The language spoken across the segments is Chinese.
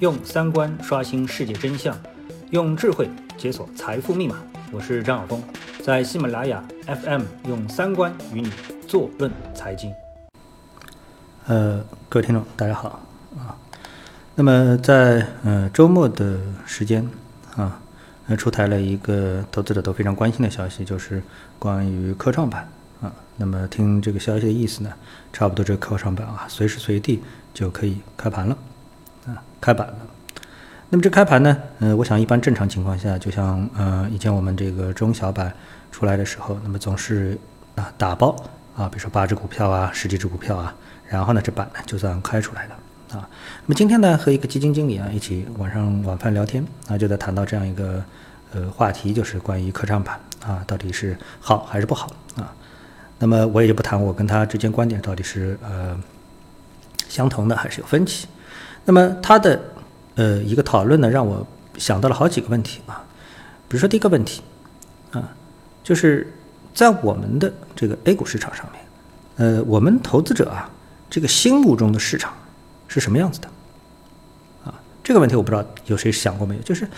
用三观刷新世界真相，用智慧解锁财富密码。我是张晓峰，在喜马拉雅 FM 用三观与你坐论财经。呃，各位听众，大家好啊。那么在呃周末的时间啊，呃出台了一个投资者都非常关心的消息，就是关于科创板啊。那么听这个消息的意思呢，差不多这个科创板啊，随时随地就可以开盘了。开板了。那么这开盘呢？呃，我想一般正常情况下，就像呃以前我们这个中小板出来的时候，那么总是啊打包啊，比如说八只股票啊，十几只股票啊，然后呢这板呢就算开出来了啊。那么今天呢和一个基金经理啊一起晚上晚饭聊天啊，就在谈到这样一个呃话题，就是关于科创板啊到底是好还是不好啊。那么我也就不谈我跟他之间观点到底是呃相同的还是有分歧。那么他的呃一个讨论呢，让我想到了好几个问题啊，比如说第一个问题啊，就是在我们的这个 A 股市场上面，呃，我们投资者啊，这个心目中的市场是什么样子的啊？这个问题我不知道有谁想过没有？就是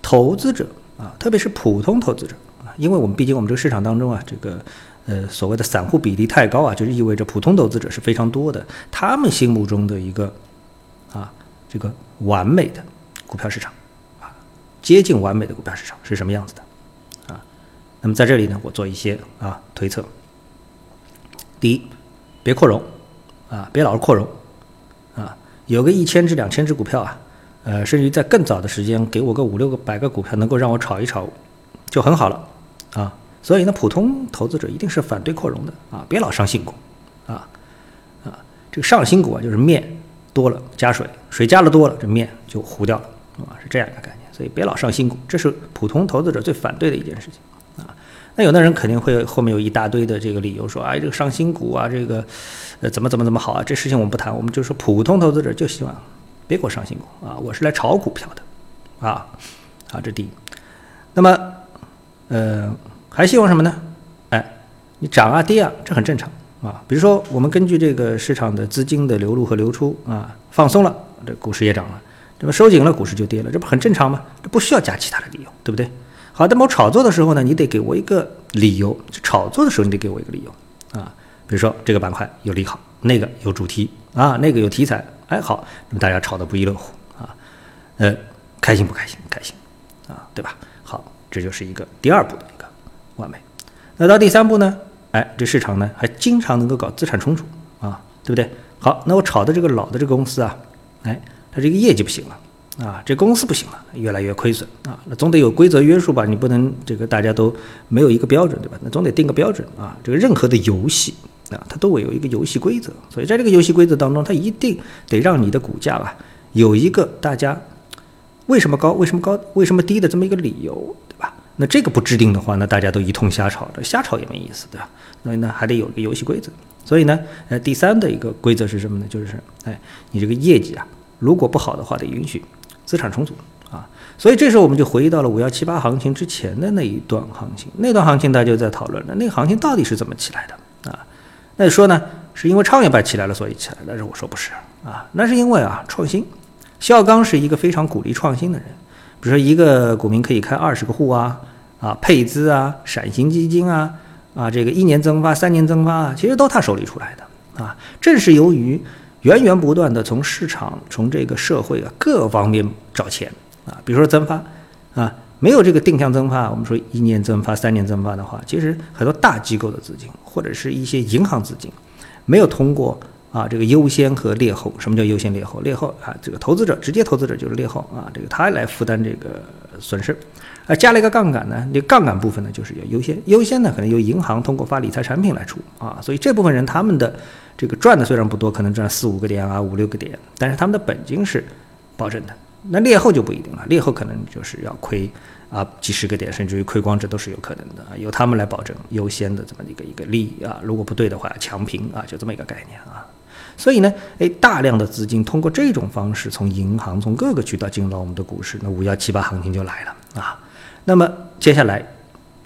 投资者啊，特别是普通投资者啊，因为我们毕竟我们这个市场当中啊，这个呃所谓的散户比例太高啊，就是意味着普通投资者是非常多的，他们心目中的一个啊。这个完美的股票市场，啊，接近完美的股票市场是什么样子的？啊，那么在这里呢，我做一些啊推测。第一，别扩容，啊，别老是扩容，啊，有个一千只、两千只股票啊，呃，甚至于在更早的时间，给我个五六个、百个股票，能够让我炒一炒，就很好了，啊，所以呢，普通投资者一定是反对扩容的，啊，别老上新股，啊，啊，这个上新股啊，就是面。多了加水，水加了多了，这面就糊掉了啊，是这样一个概念。所以别老上新股，这是普通投资者最反对的一件事情啊。那有的人肯定会后面有一大堆的这个理由说，哎，这个上新股啊，这个呃怎么怎么怎么好啊？这事情我们不谈，我们就说普通投资者就希望别给我上新股啊，我是来炒股票的啊啊，这第一。那么呃还希望什么呢？哎，你涨啊跌啊，这很正常。啊，比如说我们根据这个市场的资金的流入和流出啊，放松了，这股市也涨了；这么收紧了，股市就跌了，这不很正常吗？这不需要加其他的理由，对不对？好，那么我炒作的时候呢，你得给我一个理由；就炒作的时候你得给我一个理由啊。比如说这个板块有利好，那个有主题啊，那个有题材，哎，好，那么大家炒得不亦乐乎啊？呃，开心不开心？开心啊，对吧？好，这就是一个第二步的一个完美。那到第三步呢？哎，这市场呢还经常能够搞资产重组啊，对不对？好，那我炒的这个老的这个公司啊，哎，它这个业绩不行了啊，这公司不行了，越来越亏损啊，那总得有规则约束吧？你不能这个大家都没有一个标准，对吧？那总得定个标准啊。这个任何的游戏啊，它都会有一个游戏规则，所以在这个游戏规则当中，它一定得让你的股价啊有一个大家为什么高、为什么高、为什么低的这么一个理由，那这个不制定的话，那大家都一通瞎炒，这瞎炒也没意思，对吧？所以呢，还得有一个游戏规则。所以呢，呃，第三的一个规则是什么呢？就是，哎，你这个业绩啊，如果不好的话，得允许资产重组啊。所以这时候我们就回忆到了五幺七八行情之前的那一段行情，那段行情大家就在讨论了，那个行情到底是怎么起来的啊？那说呢，是因为创业板起来了，所以起来。但是我说不是啊，那是因为啊，创新。肖钢是一个非常鼓励创新的人，比如说一个股民可以开二十个户啊。啊，配资啊，闪形基金啊，啊，这个一年增发、三年增发啊，其实都他手里出来的啊。正是由于源源不断的从市场、从这个社会啊各方面找钱啊，比如说增发啊，没有这个定向增发，我们说一年增发、三年增发的话，其实很多大机构的资金或者是一些银行资金，没有通过啊这个优先和劣后。什么叫优先劣后？劣后啊，这个投资者直接投资者就是劣后啊，这个他来负担这个损失。啊加了一个杠杆呢，那杠杆部分呢就是要优先，优先呢可能由银行通过发理财产品来出啊，所以这部分人他们的这个赚的虽然不多，可能赚四五个点啊，五六个点，但是他们的本金是保证的。那劣后就不一定了，劣后可能就是要亏啊几十个点，甚至于亏光这都是有可能的啊，由他们来保证优先的这么一个一个利益啊，如果不对的话强平啊，就这么一个概念啊。所以呢，哎，大量的资金通过这种方式从银行从各个渠道进入到我们的股市，那五幺七八行情就来了啊。那么接下来，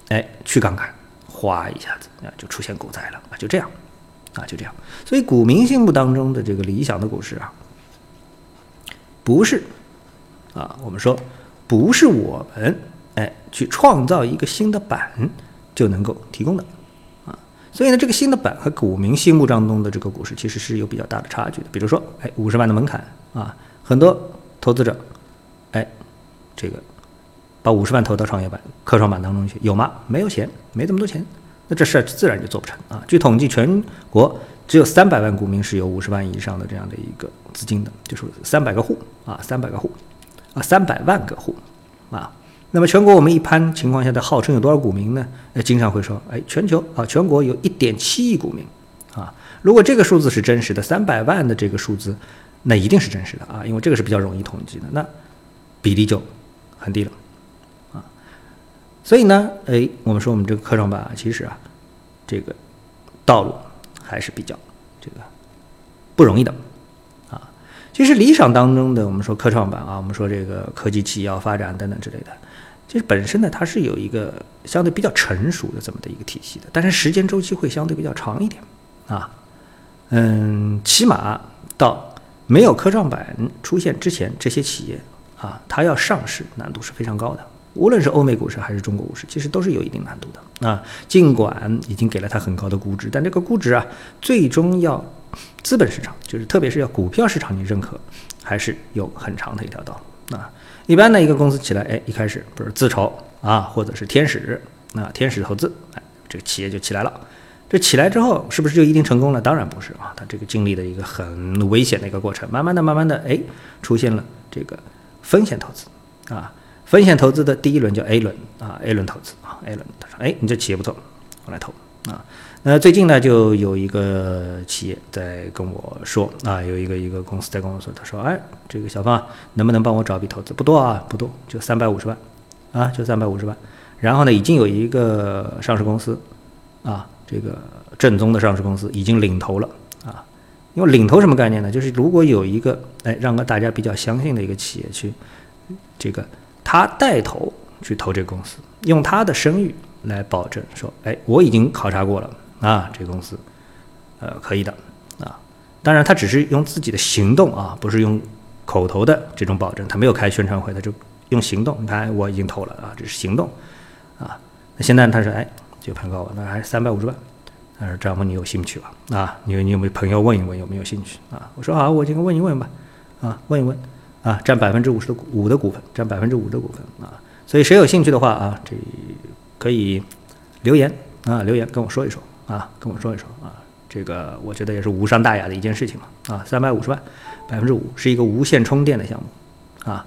哎，去杠杆，哗一下子啊，就出现股灾了啊，就这样，啊，就这样。所以股民心目当中的这个理想的股市啊，不是啊，我们说不是我们哎去创造一个新的板就能够提供的啊。所以呢，这个新的板和股民心目当中的这个股市其实是有比较大的差距的。比如说，哎，五十万的门槛啊，很多投资者哎这个把五十万投到创业板、科创板当中去，有吗？没有钱，没这么多钱，那这事儿自然就做不成啊。据统计，全国。只有三百万股民是有五十万以上的这样的一个资金的，就是三百个户啊，三百个户啊，三百万个户啊。那么全国我们一般情况下的号称有多少股民呢？呃，经常会说，哎，全球啊，全国有一点七亿股民啊。如果这个数字是真实的，三百万的这个数字，那一定是真实的啊，因为这个是比较容易统计的，那比例就很低了。所以呢，哎，我们说我们这个科创板啊，其实啊，这个道路。还是比较这个不容易的啊。其实理想当中的，我们说科创板啊，我们说这个科技企业要发展等等之类的，其实本身呢，它是有一个相对比较成熟的这么的一个体系的，但是时间周期会相对比较长一点啊。嗯，起码到没有科创板出现之前，这些企业啊，它要上市难度是非常高的。无论是欧美股市还是中国股市，其实都是有一定难度的啊。尽管已经给了它很高的估值，但这个估值啊，最终要资本市场，就是特别是要股票市场你认可，还是有很长的一条道啊。一般的一个公司起来，哎，一开始不是自筹啊，或者是天使啊，天使投资，哎，这个企业就起来了。这起来之后，是不是就一定成功了？当然不是啊，它这个经历的一个很危险的一个过程，慢慢的、慢慢的，哎，出现了这个风险投资啊。风险投资的第一轮叫 A 轮啊，A 轮投资啊，A 轮他说，哎，你这企业不错，我来投啊。那最近呢，就有一个企业在跟我说啊，有一个一个公司在跟我说，他说，哎，这个小方啊能不能帮我找笔投资？不多啊，不多，就三百五十万啊，就三百五十万。然后呢，已经有一个上市公司啊，这个正宗的上市公司已经领投了啊。因为领投什么概念呢？就是如果有一个哎，让个大家比较相信的一个企业去这个。他带头去投这个公司，用他的声誉来保证说：“哎，我已经考察过了啊，这个公司，呃，可以的啊。当然，他只是用自己的行动啊，不是用口头的这种保证。他没有开宣传会，他就用行动。你看，我已经投了啊，这是行动啊。那现在他说：哎，就盘高了，那还是三百五十万。他说：张峰，你有兴趣吧？啊，你你有没有朋友问一问有没有兴趣啊？我说好，我先问一问吧，啊，问一问。”啊，占百分之五十的股五的股份，占百分之五的股份啊，所以谁有兴趣的话啊，这可以留言啊，留言跟我说一说啊，跟我说一说啊，这个我觉得也是无伤大雅的一件事情嘛啊，三百五十万，百分之五是一个无线充电的项目啊，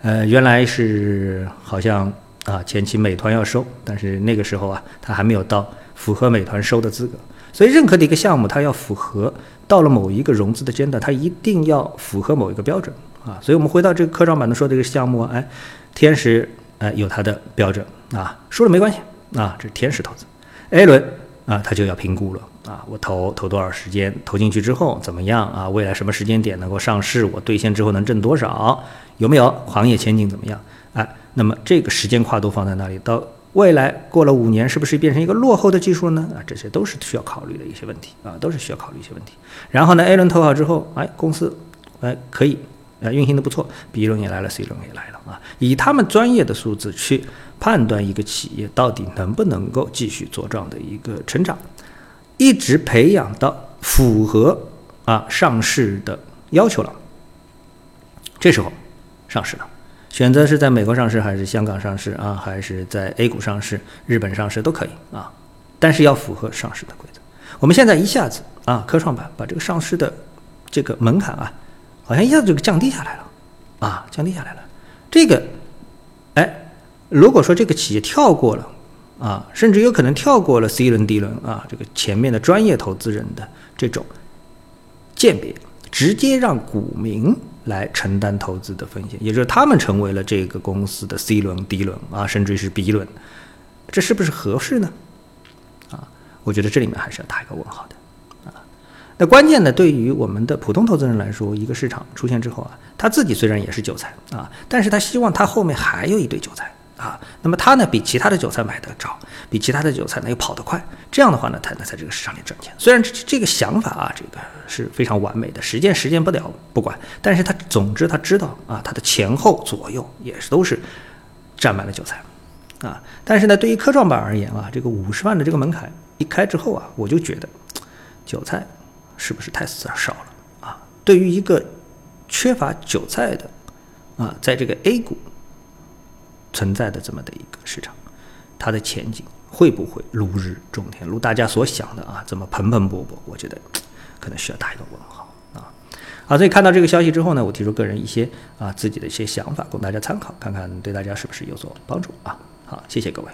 呃，原来是好像啊前期美团要收，但是那个时候啊，它还没有到符合美团收的资格，所以任何的一个项目，它要符合到了某一个融资的阶段，它一定要符合某一个标准。啊，所以我们回到这个科创板的说这个项目，哎，天使哎有它的标准啊，输了没关系啊，这是天使投资。A 轮啊，它就要评估了啊，我投投多少时间，投进去之后怎么样啊？未来什么时间点能够上市？我兑现之后能挣多少？有没有行业前景怎么样？哎，那么这个时间跨度放在那里？到未来过了五年，是不是变成一个落后的技术呢？啊，这些都是需要考虑的一些问题啊，都是需要考虑一些问题。然后呢，A 轮投好之后，哎，公司哎可以。啊，运行的不错，B 轮也来了，C 轮也来了啊！以他们专业的数字去判断一个企业到底能不能够继续做这样的一个成长，一直培养到符合啊上市的要求了，这时候上市了，选择是在美国上市还是香港上市啊，还是在 A 股上市、日本上市都可以啊，但是要符合上市的规则。我们现在一下子啊，科创板把这个上市的这个门槛啊。好像一下子就降低下来了，啊，降低下来了。这个，哎，如果说这个企业跳过了，啊，甚至有可能跳过了 C 轮、D 轮啊，这个前面的专业投资人的这种鉴别，直接让股民来承担投资的风险，也就是他们成为了这个公司的 C 轮、D 轮啊，甚至于是 B 轮，这是不是合适呢？啊，我觉得这里面还是要打一个问号的。那关键呢，对于我们的普通投资人来说，一个市场出现之后啊，他自己虽然也是韭菜啊，但是他希望他后面还有一堆韭菜啊，那么他呢比其他的韭菜买的早，比其他的韭菜呢又跑得快，这样的话呢，他能在这个市场里赚钱。虽然这这个想法啊，这个是非常完美的，实践实践不了不管，但是他总之他知道啊，他的前后左右也是都是占满了韭菜啊。但是呢，对于科创板而言啊，这个五十万的这个门槛一开之后啊，我就觉得韭菜是不是太少了啊？对于一个缺乏韭菜的啊，在这个 A 股。存在的这么的一个市场，它的前景会不会如日中天，如大家所想的啊这么蓬蓬勃勃？我觉得可能需要打一个问号啊。好，所以看到这个消息之后呢，我提出个人一些啊自己的一些想法，供大家参考，看看对大家是不是有所帮助啊。好，谢谢各位。